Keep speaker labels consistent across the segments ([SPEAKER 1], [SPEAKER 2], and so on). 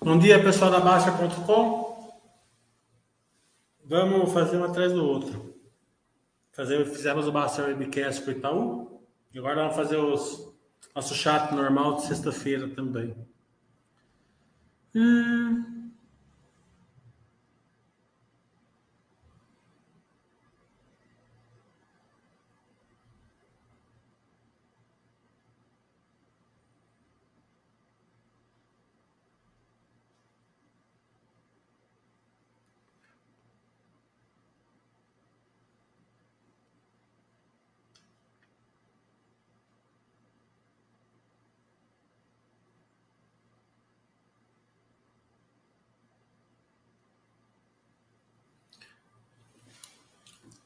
[SPEAKER 1] Bom dia, pessoal da Baixa.com. Vamos fazer um atrás do outro. Fazer, fizemos o Baixa Webcast com o Itaú. E agora vamos fazer os, nosso chat normal de sexta-feira também. Hum.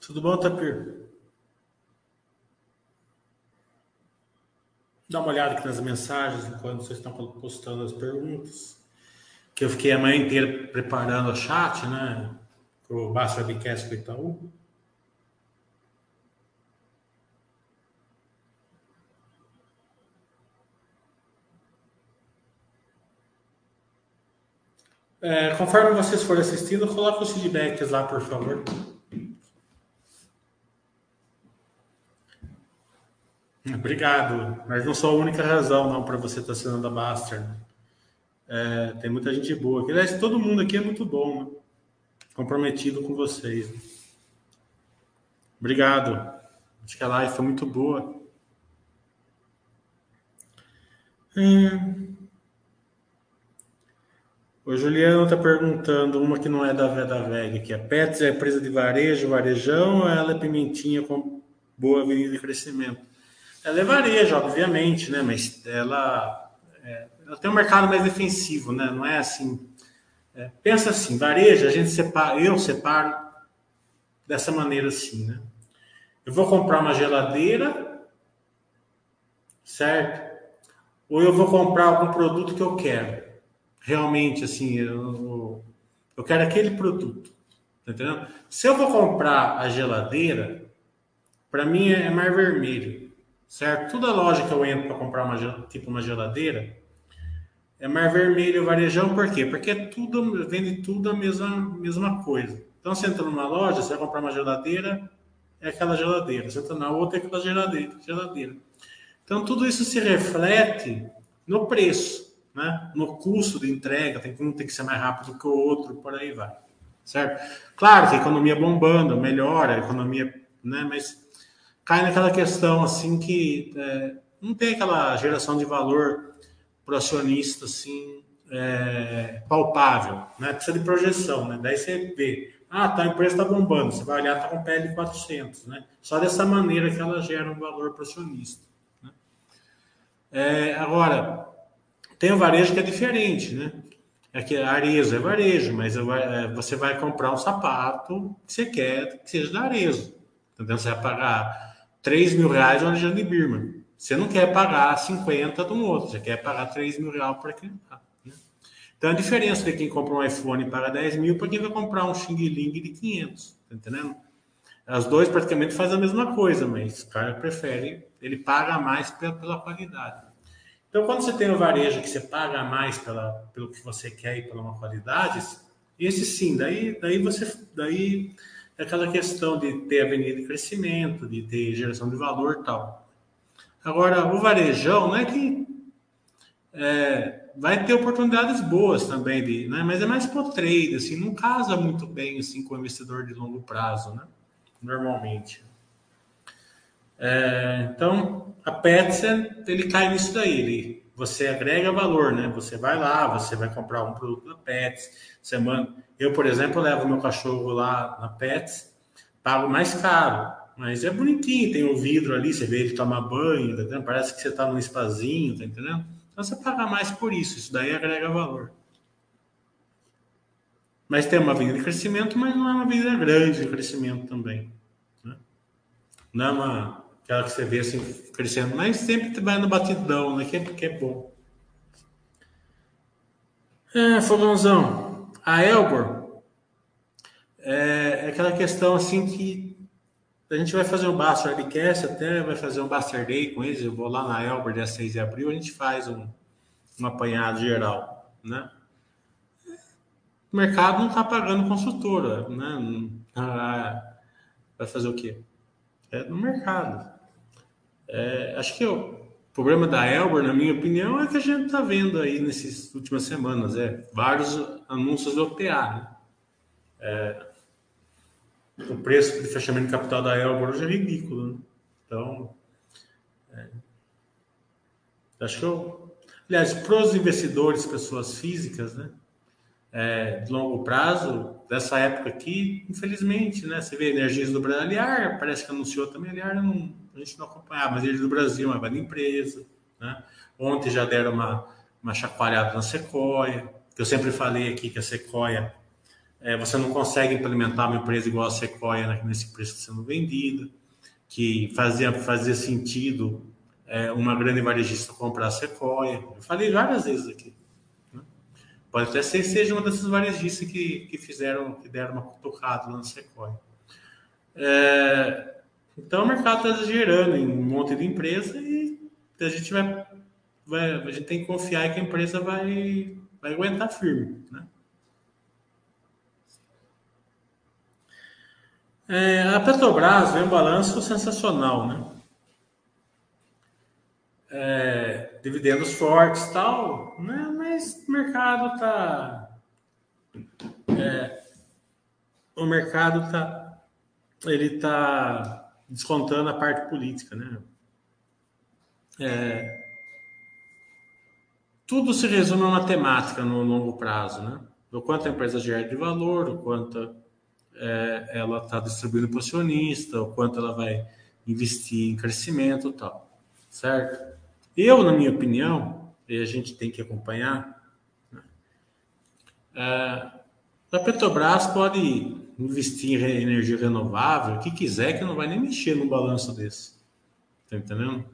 [SPEAKER 1] Tudo bom, Tapir? Dá uma olhada aqui nas mensagens enquanto vocês estão postando as perguntas. Que eu fiquei a manhã inteira preparando o chat, né? Para o Webcast com o Itaú. É, conforme vocês forem assistindo, coloque os feedbacks lá, por favor. Obrigado, mas não sou a única razão não para você estar sendo da Baster. É, tem muita gente boa. Aliás, todo mundo aqui é muito bom, né? comprometido com vocês. Obrigado. Acho que a live foi muito boa. O Juliano está perguntando uma que não é da, da VEG, que a Pets é empresa de varejo, varejão, ou ela é pimentinha com boa avenida de crescimento? Ela é varejo, obviamente, né? Mas ela, é, ela tem um mercado mais defensivo, né? Não é assim. É, pensa assim, varejo, a gente separa, eu separo dessa maneira assim, né? Eu vou comprar uma geladeira, certo? Ou eu vou comprar algum produto que eu quero. Realmente, assim, eu, eu quero aquele produto. Tá entendendo? Se eu vou comprar a geladeira, para mim é mar vermelho certo? Toda loja que eu entro para comprar uma, tipo uma geladeira é mar vermelho varejão, por quê? Porque é tudo, vende tudo a mesma, mesma coisa. Então você entra numa loja, você vai comprar uma geladeira, é aquela geladeira. Você entra na outra, é aquela geladeira. geladeira. Então tudo isso se reflete no preço, né? no custo de entrega, tem um tem que ser mais rápido que o outro, por aí vai. Certo? Claro que a economia bombando, melhora a economia, né? mas cai naquela questão assim que é, não tem aquela geração de valor para acionista assim é, palpável, né? Precisa de projeção, né? Daí você vê, ah, tá, a empresa está bombando, você vai olhar, tá com PL 400, né? Só dessa maneira que ela gera um valor para acionista. Né? É, agora, tem o varejo que é diferente, né? É que a Arezo é varejo, mas é, você vai comprar um sapato que você quer que seja da Arezo. Entendeu? Você vai pagar 3 mil reais é uma Alexandre Birman. Você não quer pagar 50 de um outro, você quer pagar 3 mil reais para aquele né? Então a diferença de quem compra um iPhone paga 10 mil para quem vai comprar um Xing Ling de 500, tá entendendo? As dois praticamente fazem a mesma coisa, mas o cara prefere, ele paga mais pela, pela qualidade. Então, quando você tem o varejo que você paga mais pela, pelo que você quer e pela uma qualidade, esse sim, daí, daí você, daí é aquela questão de ter avenida de crescimento, de ter geração de valor e tal. Agora, o varejão não é que é, vai ter oportunidades boas também, de, né? mas é mais para trade, assim, não casa muito bem assim, com o investidor de longo prazo, né? normalmente. É, então, a Petsen, ele cai nisso daí, ele, você agrega valor, né? Você vai lá, você vai comprar um produto da Pets, manda, eu, por exemplo, levo meu cachorro lá na Pets, pago mais caro, mas é bonitinho, tem o um vidro ali, você vê ele tomar banho, tá entendendo? Parece que você está num espazinho, tá entendendo? Então você paga mais por isso, isso daí agrega valor. Mas tem uma avenida de crescimento, mas não é uma avenida grande de crescimento também. Né? Não é uma, aquela que você vê assim crescendo, mas sempre vai no batidão, né? Que é, que é bom. É, Fogãozão a Elbor é, é, aquela questão assim que a gente vai fazer um Bastard Webcast, até vai fazer um Bastard Day com eles. Eu vou lá na Elbor dia 6 de abril, a gente faz um, um apanhado geral, né? o mercado não está pagando consultora, né? Ah, vai fazer o quê? É no mercado. É, acho que o problema da Elber, na minha opinião, é que a gente está vendo aí nessas últimas semanas, é vários anúncios do OPA, né? É, o preço de fechamento de capital da Elber hoje é ridículo, né? Então, é, acho que eu, aliás, para os investidores, pessoas físicas, né? É, de longo prazo, dessa época aqui, infelizmente, né? Você vê Energias do Brasil, Aliar, parece que anunciou também, Aliar não, a gente não acompanhava, mas eles do Brasil, uma grande empresa, né? Ontem já deram uma, uma chacoalhada na Sequoia, que eu sempre falei aqui que a Sequoia, é, você não consegue implementar uma empresa igual a Sequoia né, nesse preço sendo vendida, que fazia, fazia sentido é, uma grande varejista comprar a Sequoia. Eu falei várias vezes aqui. Pode até ser seja uma dessas varejistas que, que fizeram, que deram uma cutucada lá no Sequoia. É, então o mercado está gerando em um monte de empresa e a gente vai, vai, a gente tem que confiar que a empresa vai, vai aguentar firme, né? É, a Petrobras vem um balanço sensacional, né? É, dividendos fortes tal, né? mas o mercado tá. É, o mercado tá. Ele tá descontando a parte política, né? É, tudo se resume a matemática no longo prazo, né? O quanto a empresa gera de valor, o quanto é, ela está distribuindo para o acionista, o quanto ela vai investir em crescimento e tal, certo? Eu, na minha opinião, e a gente tem que acompanhar. Né? É, a Petrobras pode investir em energia renovável, o que quiser, que não vai nem mexer no balanço desse. Tá entendendo?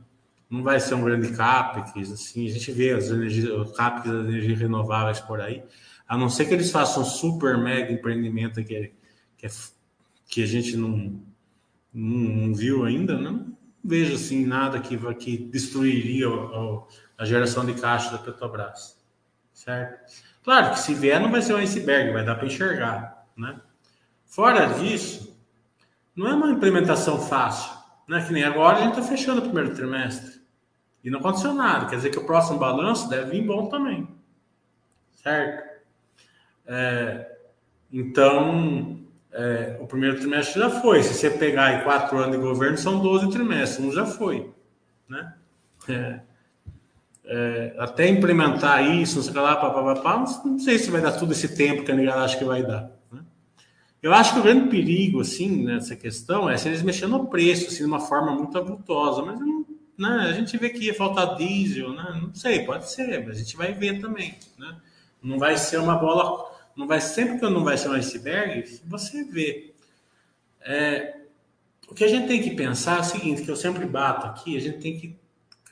[SPEAKER 1] Não vai ser um grande CAPEX, assim, a gente vê as energias, os CAPEX das energias renováveis por aí, a não ser que eles façam um super mega empreendimento que, que, é, que a gente não, não, não, viu ainda, não vejo assim nada que, que destruiria o, o a geração de caixa da Petrobras. Certo? Claro que se vier não vai ser um iceberg, vai dar para enxergar, né? Fora disso, não é uma implementação fácil, né? Que nem agora a gente está fechando o primeiro trimestre e não aconteceu nada. Quer dizer que o próximo balanço deve vir bom também, certo? É, então, é, o primeiro trimestre já foi. Se você pegar aí quatro anos de governo, são 12 trimestres, um já foi, né? É, é, até implementar isso, não sei lá, papapá, não sei se vai dar todo esse tempo que a negada acha que vai dar. Né? Eu acho que o grande perigo, assim, nessa questão é se eles mexerem no preço, assim, de uma forma muito abutosa, mas né, a gente vê que ia faltar diesel, né? não sei, pode ser, mas a gente vai ver também. Né? Não vai ser uma bola, não vai sempre que não vai ser um iceberg, você vê. É, o que a gente tem que pensar é o seguinte, que eu sempre bato aqui, a gente tem que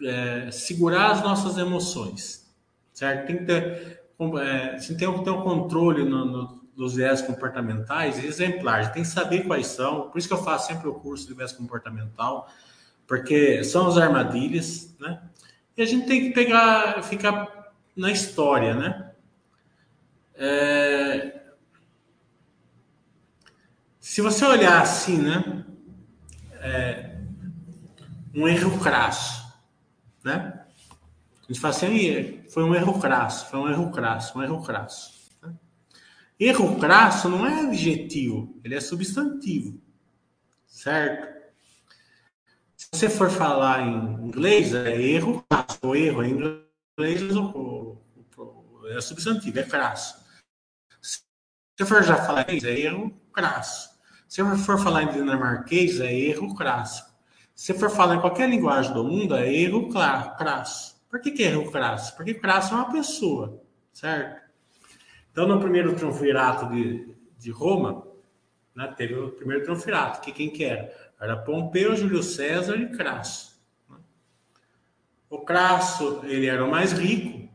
[SPEAKER 1] é, segurar as nossas emoções, certo? Tem que ter, é, a gente tem que ter um controle no, no, dos viés comportamentais exemplar, a gente tem que saber quais são, por isso que eu faço sempre o curso de viés comportamental, porque são as armadilhas, né? E a gente tem que pegar, ficar na história, né? É... Se você olhar assim, né? É... Um erro crasso né? A gente fala assim, foi um erro crasso, foi um erro crasso, um erro crasso. Né? Erro crasso não é adjetivo, ele é substantivo, certo? Se você for falar em inglês, é erro crasso, erro em inglês é substantivo, é crasso. Se for já falar em inglês, é erro crasso. Se for falar em dinamarquês, é erro crasso. Se for falar em qualquer linguagem do mundo, é erro crasso. Por que, que é erro crasso? Porque crasso é uma pessoa, certo? Então, no primeiro triunvirato de, de Roma, né, teve o primeiro triunvirato, que quem que era? Era Pompeu, Júlio César e Crasso. Né? O Crasso, ele era o mais rico,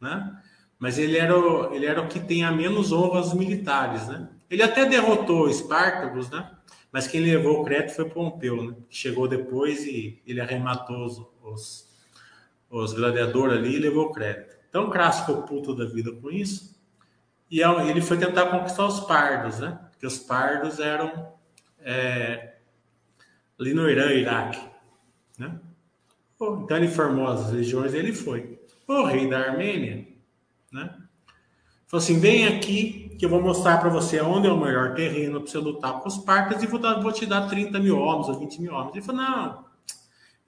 [SPEAKER 1] né? Mas ele era, o, ele era o que tinha menos honras militares. Né? Ele até derrotou Espartacus, né? Mas quem levou o crédito foi Pompeu, né? Que chegou depois e ele arrematou os, os, os gladiadores ali e levou o crédito. Então, Crasso ficou puto da vida com isso. E ele foi tentar conquistar os pardos, né? Porque os pardos eram é, ali no Irã, Iraque, né? Então ele formou as legiões, ele foi. O rei da Armênia? Falou assim: vem aqui que eu vou mostrar para você onde é o melhor terreno para você lutar com os partos e vou, dar, vou te dar 30 mil homens ou 20 mil homens. Ele falou: não,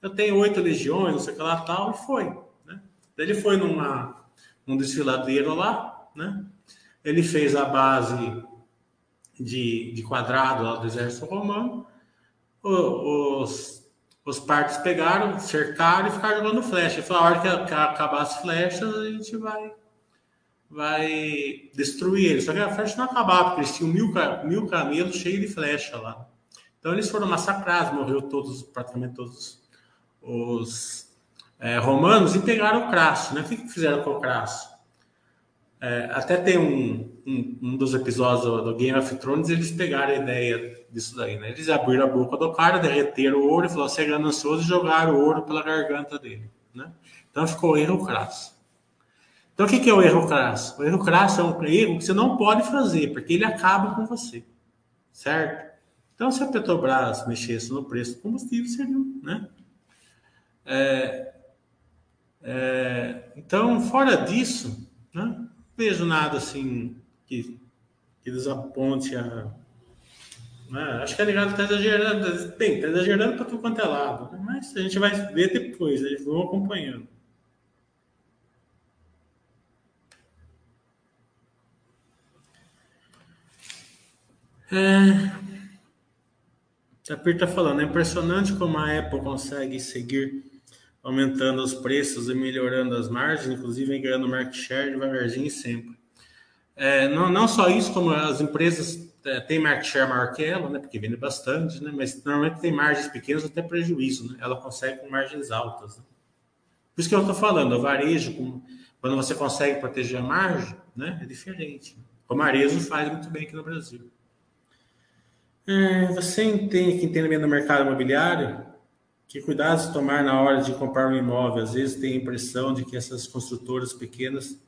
[SPEAKER 1] eu tenho oito legiões, não sei o que lá tal, e foi. Né? Daí ele foi numa, num desfiladeiro lá, né? Ele fez a base de, de quadrado lá do exército romano. Os, os pegaram, cercaram e ficaram jogando flecha. Ele falou: a hora que acabar as flechas, a gente vai vai destruir eles. Só que a flecha não acabava, porque eles tinham mil, mil camelos cheios de flecha lá. Então eles foram massacrados, morreu todos, praticamente todos os é, romanos e pegaram o Crasso. Né? O que, que fizeram com o Crasso? É, até tem um, um, um, dos episódios do, Game of Thrones, eles pegaram a ideia disso daí, né? Eles abriram a boca do cara, derreteram o ouro e falaram, você é ganancioso e jogaram o ouro pela garganta dele, né? Então ficou erro crasso. Então o que é o erro crasso? O erro crasso é um erro que você não pode fazer, porque ele acaba com você, certo? Então se a Petrobras mexesse no preço do combustível, seria, né? É, é, então, fora disso, né, vejo nada assim que, que desaponte a. Né, acho que a ligado está exagerando. Bem, está exagerando para tudo quanto é lado. Né, mas a gente vai ver depois, eles vão acompanhando. É... A está falando, é impressionante como a Apple consegue seguir aumentando os preços e melhorando as margens, inclusive ganhando market share devagarzinho e sempre. É, não, não só isso, como as empresas é, têm market share maior que ela, né, porque vende bastante, né, mas normalmente tem margens pequenas até prejuízo, né, ela consegue com margens altas. Né. Por isso que eu estou falando, o varejo, quando você consegue proteger a margem, né, é diferente. O Marezo faz muito bem aqui no Brasil. É, você entende que entende bem do mercado imobiliário? Que cuidados tomar na hora de comprar um imóvel? Às vezes tem a impressão de que essas construtoras pequenas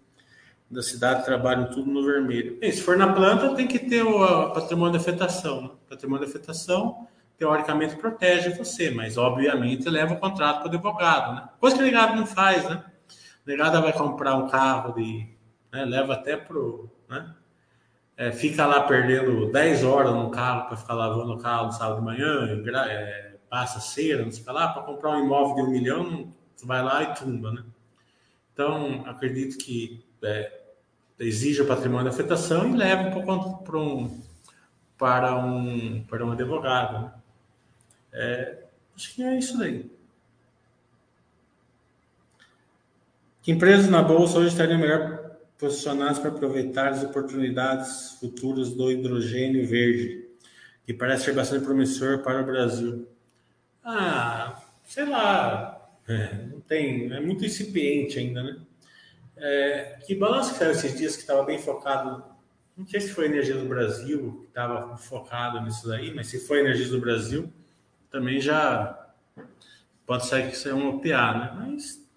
[SPEAKER 1] da cidade trabalham tudo no vermelho. Se for na planta, tem que ter o patrimônio de afetação. Né? Patrimônio de afetação, teoricamente, protege você, mas obviamente leva o contrato para o advogado. Né? Coisa que o legado não faz, né? O legado vai comprar um carro de. Né? leva até para né? É, fica lá perdendo 10 horas no carro para ficar lavando o carro no sábado de manhã, é, passa cera, não sei lá, para comprar um imóvel de um milhão, você vai lá e tumba, né? Então, acredito que é, exija patrimônio de afetação e leva um para um, para um, para um advogado. Né? É, acho que é isso daí. Que empresas na bolsa hoje estariam melhor posicionadas para aproveitar as oportunidades futuras do hidrogênio verde, que parece ser bastante promissor para o Brasil? Ah, sei lá, é, não tem, é muito incipiente ainda, né? É, que balanço que saiu esses dias que estava bem focado, não sei se foi Energia do Brasil que estava focado nisso daí, mas se foi Energia do Brasil, também já pode ser que isso é um OPA, né? Mas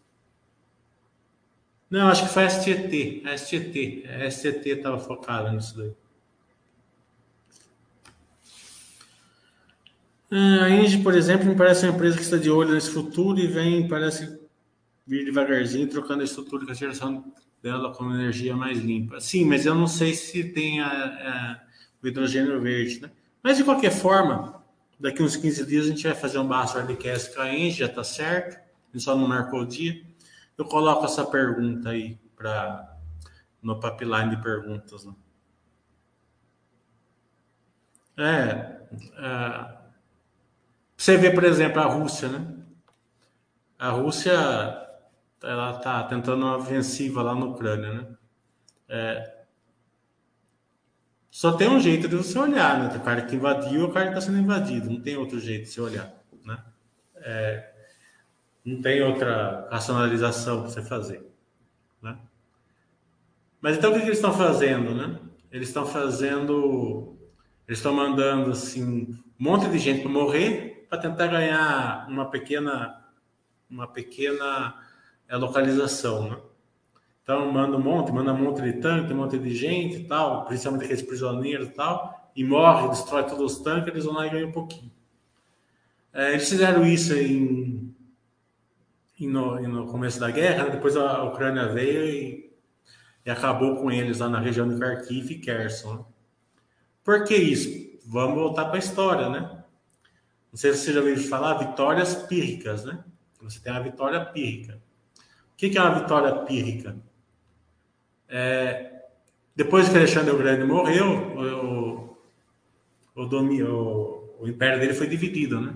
[SPEAKER 1] não, acho que foi a STT, a STT, a STT estava focada nisso daí. Ah, a Engie, por exemplo, me parece uma empresa que está de olho nesse futuro e vem, parece vir devagarzinho, trocando a estrutura com a geração dela com energia mais limpa. Sim, mas eu não sei se tem a, a, o hidrogênio verde, né? Mas, de qualquer forma, daqui uns 15 dias a gente vai fazer um baixo hardcast com a Engie, já está certo, a gente só não marcou o dia. Eu coloco essa pergunta aí para no pipeline de perguntas. Né? É, é você vê, por exemplo, a Rússia, né? A Rússia, ela está tentando uma ofensiva lá na Ucrânia, né? É, só tem um jeito de você olhar, né? O cara que invadiu, o cara que está sendo invadido. Não tem outro jeito de você olhar, né? É, não tem outra racionalização para você fazer, né? Mas então o que, que eles estão fazendo, né? Eles estão fazendo, eles estão mandando assim um monte de gente para morrer para tentar ganhar uma pequena, uma pequena é, localização. Né? Então manda um monte, manda um monte de tanque, um monte de gente e tal, principalmente aqueles prisioneiros e tal, e morre, destrói todos os tanques, eles vão lá e ganham um pouquinho. É, eles fizeram isso em, em no, no, começo da guerra, depois a Ucrânia veio e, e, acabou com eles lá na região de Kharkiv e Kherson. Por que isso? Vamos voltar para a história, né? Não sei se você já ouviu falar vitórias pírricas, né? Você tem a vitória pírrica. O que é uma vitória pírrica? É, depois que Alexandre o Grande morreu, o, o, o, o, império dele foi dividido, né?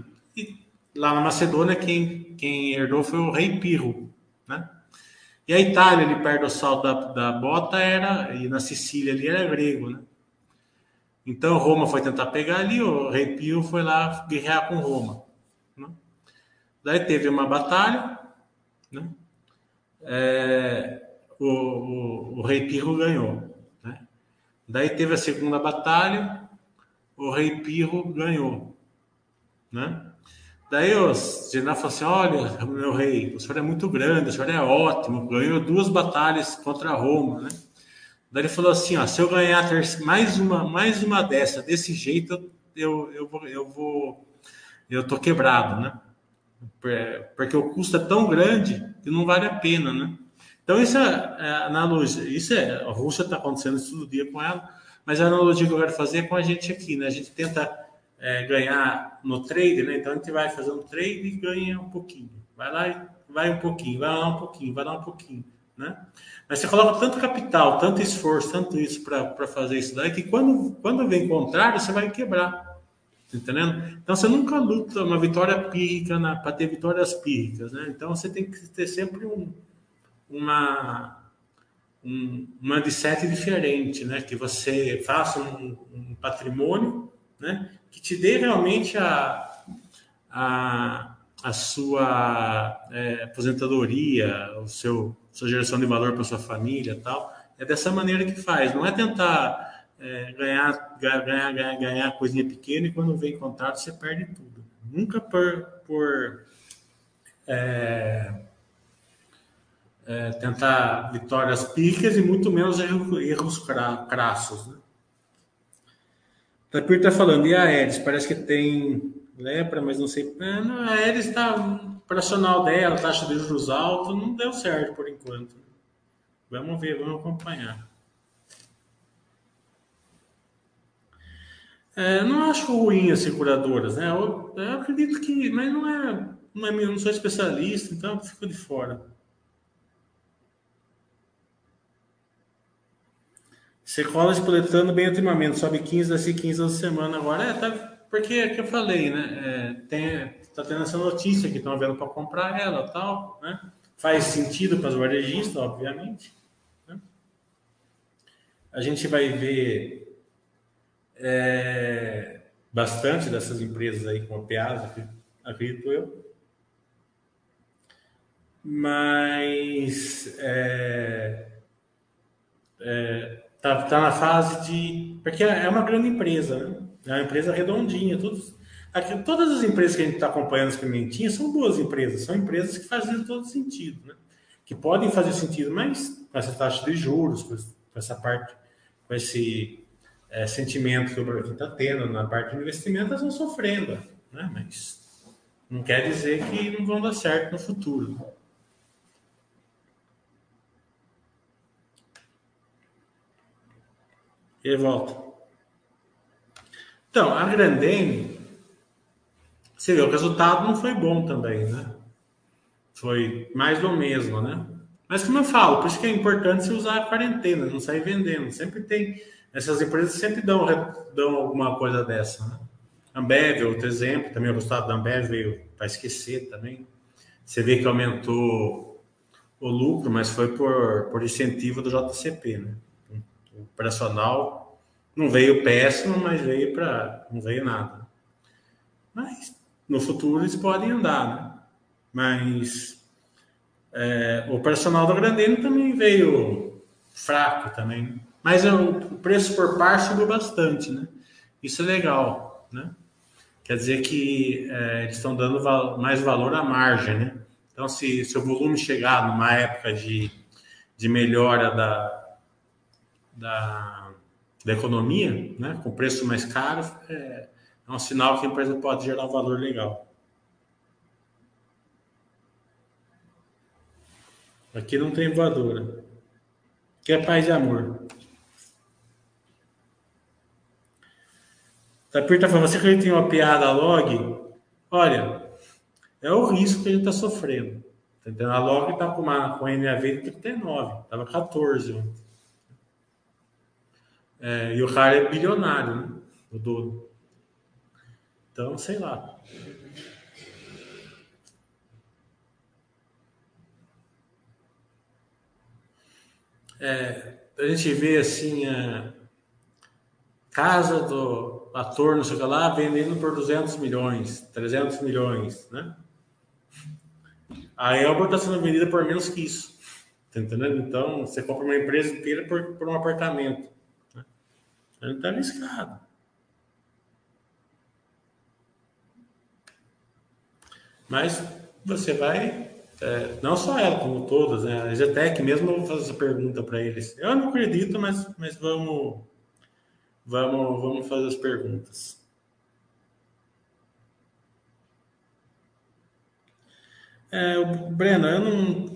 [SPEAKER 1] Lá na Macedônia, quem, quem herdou foi o rei Pirro, né? E a Itália, ali perto do salto da, da bota, era, e na Sicília ali era grego, né? Então Roma foi tentar pegar ali, o rei Pio foi lá guerrear com Roma. Né? Daí teve uma batalha, né? É, o, o, o, rei Pirro ganhou. Né? Daí teve a segunda batalha, o rei Pirro ganhou. Né? Daí o general falou assim: Olha, meu rei, o senhor é muito grande, o senhor é ótimo, ganhou duas batalhas contra Roma. Né? Daí ele falou assim: ó, se eu ganhar mais uma, mais uma dessa desse jeito, eu, eu, vou, eu vou, eu tô quebrado, né? Porque o custo é tão grande que não vale a pena, né? Então, isso é, é analogia. Isso é, a Rússia está acontecendo isso todo dia com ela, mas a analogia que eu quero fazer é com a gente aqui, né? A gente tenta é, ganhar no trade, né? Então, a gente vai fazer um trade e ganha um pouquinho. Vai lá e vai um pouquinho, vai lá um pouquinho, vai lá um pouquinho né? Mas você coloca tanto capital, tanto esforço, tanto isso para fazer isso daí, que quando, quando vem contrário, você vai quebrar. Tá entendendo? Então você nunca luta uma vitória pírrica para ter vitórias pírricas, né? Então você tem que ter sempre um, uma, um, uma mindset diferente, né? Que você faça um, um patrimônio, né? Que te dê realmente a, a, a sua é, aposentadoria, o seu sua geração de valor para sua família tal. É dessa maneira que faz, não é tentar é, ganhar, ganhar, ganhar, ganhar coisinha pequena e quando vem contrato você perde tudo. Nunca por, por é, é, tentar vitórias picas e muito menos erros, erros crassos. Né? Tapir está falando, e a Aedes? Parece que tem lepra, mas não sei. É, a Aedes está operacional dela, taxa de juros alta, não deu certo por enquanto. Vamos ver, vamos acompanhar. É, não acho ruim as seguradoras, né? Eu, eu, acredito que, mas não é, não é, não sou especialista, então fico de fora. Secola espoletando bem ultimamente, sobe 15 daqui 15 da semana agora. É, tá, porque é que eu falei, né? É, tem, tá tendo essa notícia que estão vendo para comprar ela tal, né? Faz sentido para os varejistas, obviamente. Né? A gente vai ver é, bastante dessas empresas aí com piada, acredito eu. Mas é, é, tá, tá na fase de. Porque é uma grande empresa, né? É uma empresa redondinha, todos Aqui, todas as empresas que a gente está acompanhando as pimentinhas são boas empresas, são empresas que fazem todo sentido, né? Que podem fazer sentido, mas com essa taxa de juros, com essa parte, com esse é, sentimento que o Brasil está tendo na parte de investimento, elas vão sofrendo, né? Mas não quer dizer que não vão dar certo no futuro. E volta. Então, a Grandene você vê, o resultado não foi bom também, né? Foi mais do mesmo, né? Mas como eu falo, por isso que é importante você usar a quarentena, não sair vendendo. Sempre tem. Essas empresas sempre dão, dão alguma coisa dessa, né? Ambev, outro exemplo, também o resultado da Ambev veio para esquecer também. Você vê que aumentou o lucro, mas foi por, por incentivo do JCP, né? Operacional não veio péssimo, mas veio para. não veio nada. Mas no futuro eles podem andar, né? Mas é, o personal da Grandene também veio fraco também. Mas o preço por par subiu bastante, né? Isso é legal, né? Quer dizer que é, eles estão dando val mais valor à margem, né? Então, se, se o volume chegar numa época de, de melhora da, da, da economia, né? com preço mais caro, é, é um sinal que a empresa pode gerar valor legal. Aqui não tem voadora. Aqui é paz e amor. Tapir tá falando, você acredita em uma piada log? Olha, é o risco que a gente está sofrendo. Entendeu? A log está com, uma, com NAV de 39, estava 14 ontem. É, e o cara é bilionário, né? O dono. Então, sei lá. É, a gente vê assim a casa do ator, não sei o que lá, vendendo por 200 milhões, 300 milhões, né? A Elbor está sendo vendida por menos que isso. Tá entendendo? Então, você compra uma empresa inteira por, por um apartamento. Ele está arriscado. Mas você vai, é, não só ela, como todas, né? A Zetec mesmo, eu vou fazer essa pergunta para eles. Eu não acredito, mas, mas vamos, vamos, vamos fazer as perguntas. É, Breno, eu não.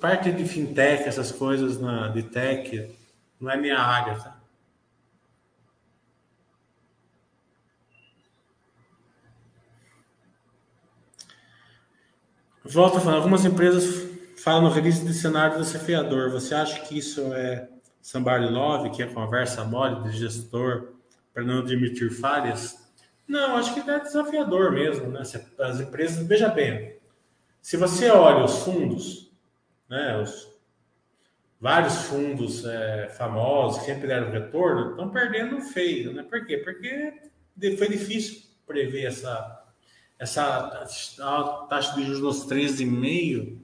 [SPEAKER 1] Parte de fintech, essas coisas na, de tech, não é minha área, tá? Volta falando, algumas empresas falam no release de cenário desafiador. Você acha que isso é somebody love, que é conversa mole de gestor para não admitir falhas? Não, acho que é desafiador mesmo, né? As empresas, veja bem, se você olha os fundos, né, os vários fundos é, famosos que sempre deram retorno, estão perdendo feio, né? Por quê? Porque foi difícil prever essa essa taxa de juros nos 13,5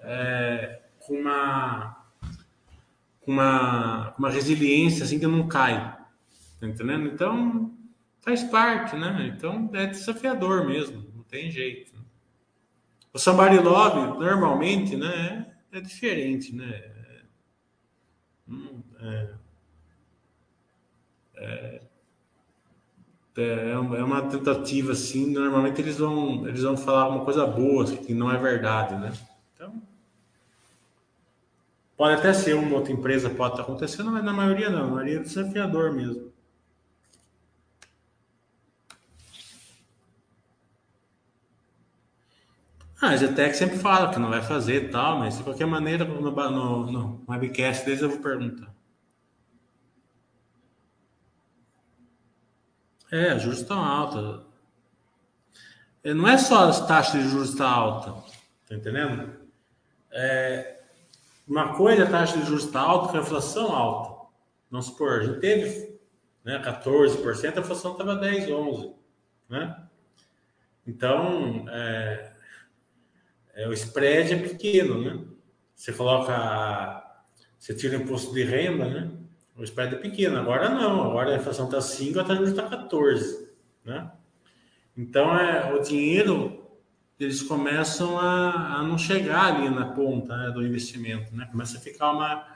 [SPEAKER 1] é, com uma com uma, uma resiliência assim que não cai, tá entendendo? Então faz parte, né? Então é desafiador mesmo, não tem jeito. O somebody love normalmente, né, é, é diferente, né? É, é, é é, é uma tentativa assim. Normalmente eles vão, eles vão falar uma coisa boa, que não é verdade, né? Então, pode até ser uma outra empresa, pode estar acontecendo, mas na maioria não. Na maioria é desafiador mesmo. Ah, a Zetec sempre fala que não vai fazer e tal, mas de qualquer maneira, no, no, no webcast deles eu vou perguntar. É, os juros estão altos. É, não é só as taxas de juros estar alta, tá entendendo? É, uma coisa é a taxa de juros está alta, que a inflação alta. Vamos supor, a gente teve né, 14%, a inflação estava 10, 11, né? Então, é, é, o spread é pequeno, né? Você coloca, você tira o imposto de renda, né? O spread é pequeno. Agora não. Agora a inflação está 5, a taxa está 14. Né? Então, é, o dinheiro, eles começam a, a não chegar ali na ponta né, do investimento. Né? Começa a ficar uma...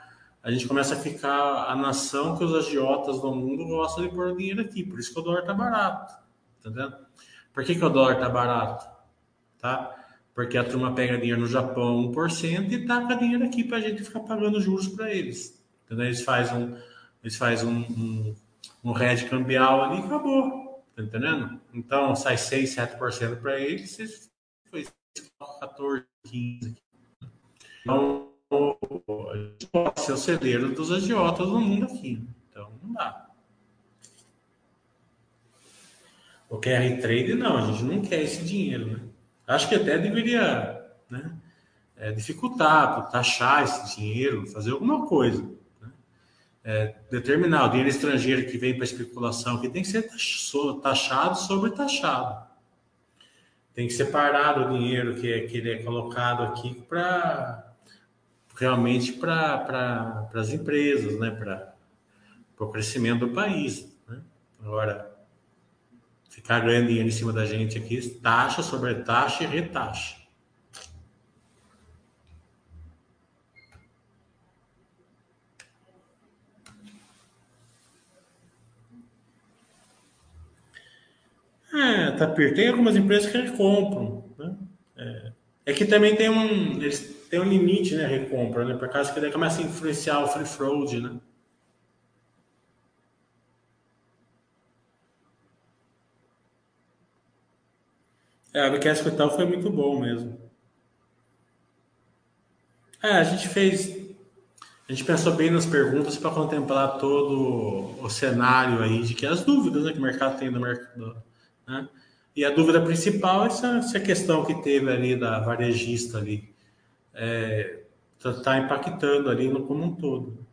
[SPEAKER 1] A gente começa a ficar a nação que os agiotas do mundo gostam de pôr dinheiro aqui. Por isso que o dólar está barato. Entendeu? Por que, que o dólar está barato? Tá? Porque a turma pega dinheiro no Japão 1% e taca dinheiro aqui para a gente ficar pagando juros para eles. Entendeu? Eles fazem um eles fazem um, um, um red cambial ali e acabou. Tá entendendo? Então sai 6, 7% para eles, foi 14, 15. Então, pode ser o celeiro dos agiotas no mundo aqui. Né? Então, não dá. O QR Trade, não, a gente não quer esse dinheiro, né? Acho que até deveria né, é, dificultar, taxar esse dinheiro, fazer alguma coisa é, determinar o dinheiro estrangeiro que vem para especulação, que tem que ser taxado sobre taxado. Tem que separar o dinheiro que, é, que ele é colocado aqui para realmente para pra, as empresas, né? para o crescimento do país. Né? Agora, ficar ganhando dinheiro em cima da gente aqui, taxa sobre taxa e retaxa. É, Tapir, tem algumas empresas que recompram. Né? É, é que também tem um, eles têm um limite, né, recompra, né? Por causa que daí começa a influenciar o free float, né? É, a Webcast Hospital foi muito bom mesmo. É, a gente fez. A gente pensou bem nas perguntas para contemplar todo o cenário aí de que as dúvidas né, que o mercado tem no mercado. Né? E a dúvida principal é essa, essa questão que teve ali da varejista ali. É, tá, tá impactando ali no como um todo.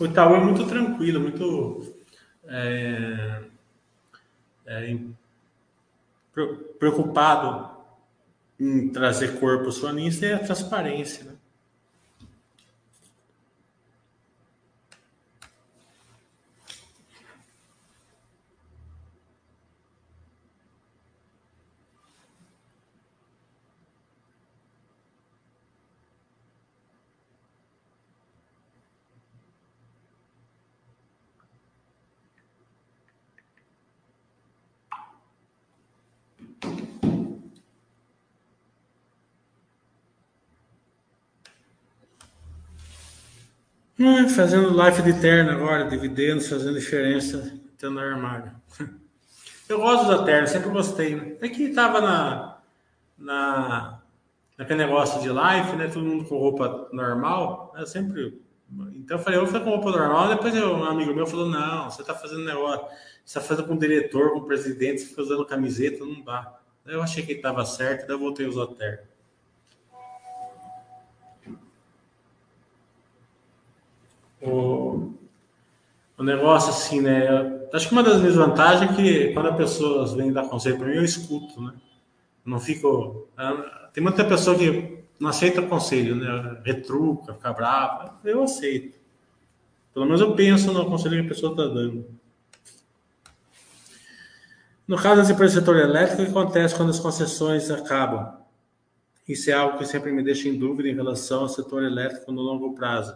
[SPEAKER 1] O Itaú é muito tranquilo, muito é, é, preocupado em trazer corpo sonista é a transparência. Né? É, fazendo life de terno agora, dividendos, fazendo diferença, tendo armário. Eu gosto da terno, sempre gostei. Né? É que tava na, na, naquele negócio de life, né? Todo mundo com roupa normal. Eu sempre. Então eu falei, eu vou fazer com roupa normal. Depois eu, um amigo meu falou: não, você tá fazendo negócio, você tá fazendo com o diretor, com o presidente, você fica usando camiseta, não dá. Eu achei que estava certo, daí eu voltei a usar terno. O, o negócio assim, né? Acho que uma das minhas vantagens é que quando as pessoas vêm dar conselho para mim, eu escuto, né? Não fico. Ah, tem muita pessoa que não aceita conselho, né? Retruca, fica brava. Eu aceito. Pelo menos eu penso no conselho que a pessoa está dando. No caso das empresas do setor elétrico, o que acontece quando as concessões acabam? Isso é algo que sempre me deixa em dúvida em relação ao setor elétrico no longo prazo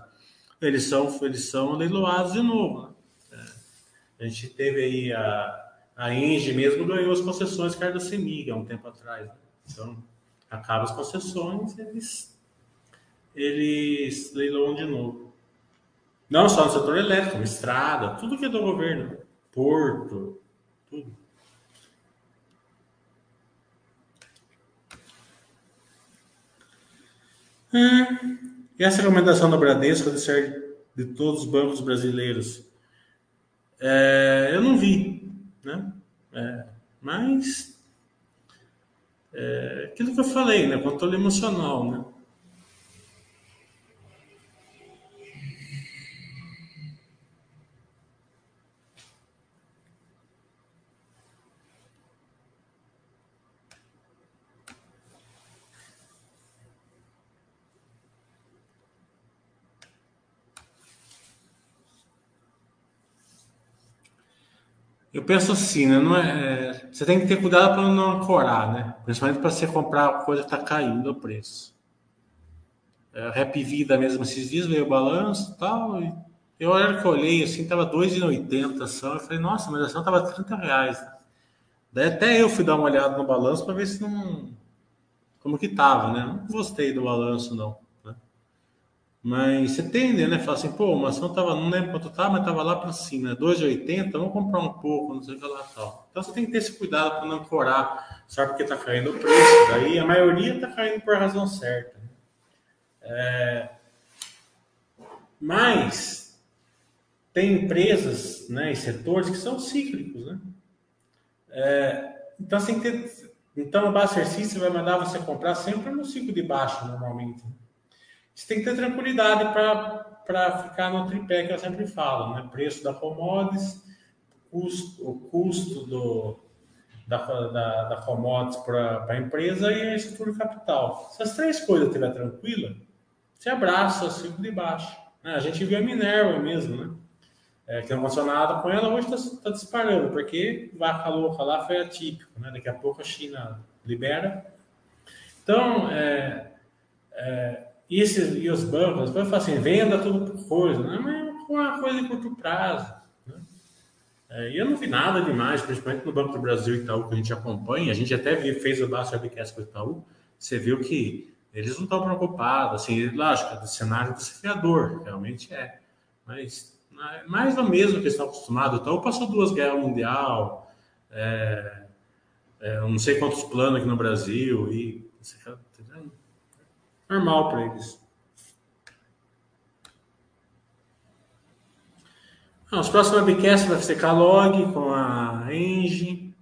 [SPEAKER 1] eles são, eles são leiloados de novo. Né? É. A gente teve aí a, a Engie mesmo ganhou as concessões que era da Semig há um tempo atrás. Né? Então, acaba as concessões, eles, eles leiloam de novo. Não só no setor elétrico, estrada, tudo que é do governo. Porto, tudo. É. E essa recomendação do Bradesco de ser de todos os bancos brasileiros? É, eu não vi, né? É, mas é, aquilo que eu falei, né? Controle emocional, né? Penso assim, né? Não é, é você tem que ter cuidado para não ancorar, né? Principalmente para você comprar coisa que está caindo o preço. É, Rap Vida mesmo esses dias veio o balanço e tal. E eu olhei que eu olhei assim, estava 2,80 a ação. Eu falei, nossa, mas a ação estava 30 reais. Daí até eu fui dar uma olhada no balanço para ver se não. Como que tava, né? Não gostei do balanço, não. Mas você tende, né? Fala assim, pô, uma ação tava, não lembro quanto tá, mas tava lá para cima, 2,80, vamos comprar um pouco, não sei o que lá tal. Então você tem que ter esse cuidado para não corar, sabe porque tá caindo o preço. Daí a maioria tá caindo por razão certa. É... Mas tem empresas né, e setores que são cíclicos, né? É... Então você tem que ter. Então o Buster System vai mandar você comprar sempre no ciclo de baixo, normalmente. Você tem que ter tranquilidade para ficar no tripé que eu sempre falo, né? Preço da commodities, custo, o custo do, da, da, da commodities para a empresa e a estrutura capital. Se as três coisas estiver tranquila, você abraça o ciclo de baixo. Né? A gente viu a Minerva mesmo, né? É, que não aconteceu nada com ela, hoje está tá disparando, porque vaca louca lá foi atípico, né? Daqui a pouco a China libera. Então, é, é, e, esses, e os bancos, falam assim, venda tudo por coisa, né? mas é uma coisa de curto prazo. Né? É, e eu não vi nada demais, principalmente no Banco do Brasil e Itaú, que a gente acompanha. A gente até fez o Baixo Webcast com o Itaú. Você viu que eles não estão preocupados. Assim, lógico, o cenário desafiador, realmente é. Mas é mais ou mesmo que estão acostumados. O Itaú passou duas guerras mundial, é, é, não sei quantos planos aqui no Brasil, e normal para eles. Não, os próximos webcasts vai ser com a Log, com a Engie,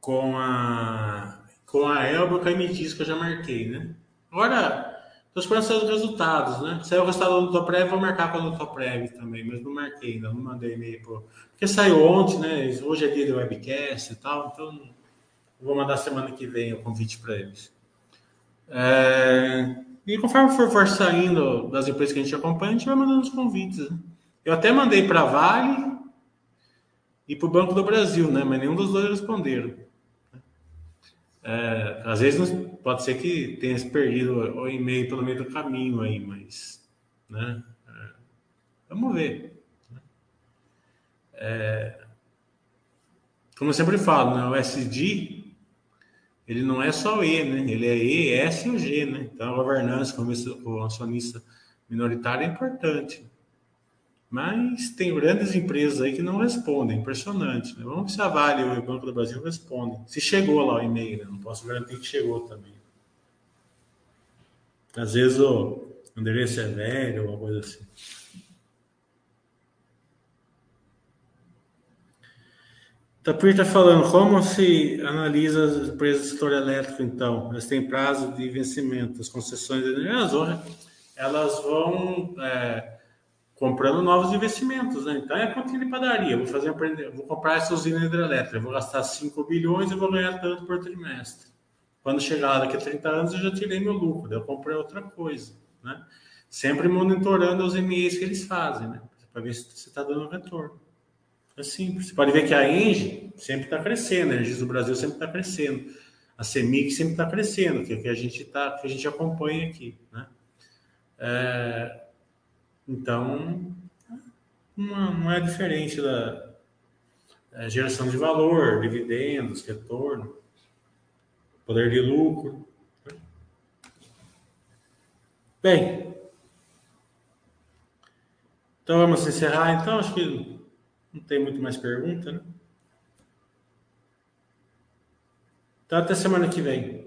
[SPEAKER 1] com a com a Elba, com a MDIS que eu já marquei, né? Agora, estou esperando os resultados, né? Se o resultado do Toprev, vou marcar com a do Toprev também, mas não marquei ainda, não mandei e-mail pro... Porque saiu ontem, né? Hoje é dia do webcast e tal, então vou mandar semana que vem o convite para eles. É... E conforme for, for saindo das empresas que a gente acompanha, a gente vai mandando os convites, né? Eu até mandei para a Vale e para o Banco do Brasil, né? Mas nenhum dos dois responderam. É, às vezes pode ser que tenha se perdido o e-mail pelo meio do caminho aí, mas, né? É, vamos ver. Né? É, como eu sempre falo, né? O SD ele não é só E, né? Ele é E, S e o G, né? Então a governança como o acionista minoritário é importante. Mas tem grandes empresas aí que não respondem, impressionante. Né? Vamos ver se a Vale ou o Banco do Brasil respondem. Se chegou lá o e-mail, né? não posso garantir que chegou também. Às vezes o endereço é velho alguma coisa assim. Tapir está falando, como se analisa as empresas do setor elétrico, então? Elas têm prazo de vencimento, as concessões de energia, elas vão é, comprando novos investimentos, né? Então é continha de padaria. Vou fazer vou comprar essa usina hidrelétrica, vou gastar 5 bilhões e vou ganhar tanto por trimestre. Quando chegar daqui a 30 anos, eu já tirei meu lucro, daí eu comprei outra coisa, né? Sempre monitorando os MEs que eles fazem, né? Para ver se está dando retorno. Simples. Você pode ver que a Engie sempre está crescendo, a Energias do Brasil sempre está crescendo. A CEMIG sempre está crescendo, que é o que a gente tá, que a gente acompanha aqui, né? É, então, não, é diferente da é, geração de valor, dividendos, retorno, poder de lucro. Bem, então vamos encerrar. Então, acho que não tem muito mais pergunta, né? Então, até semana que vem.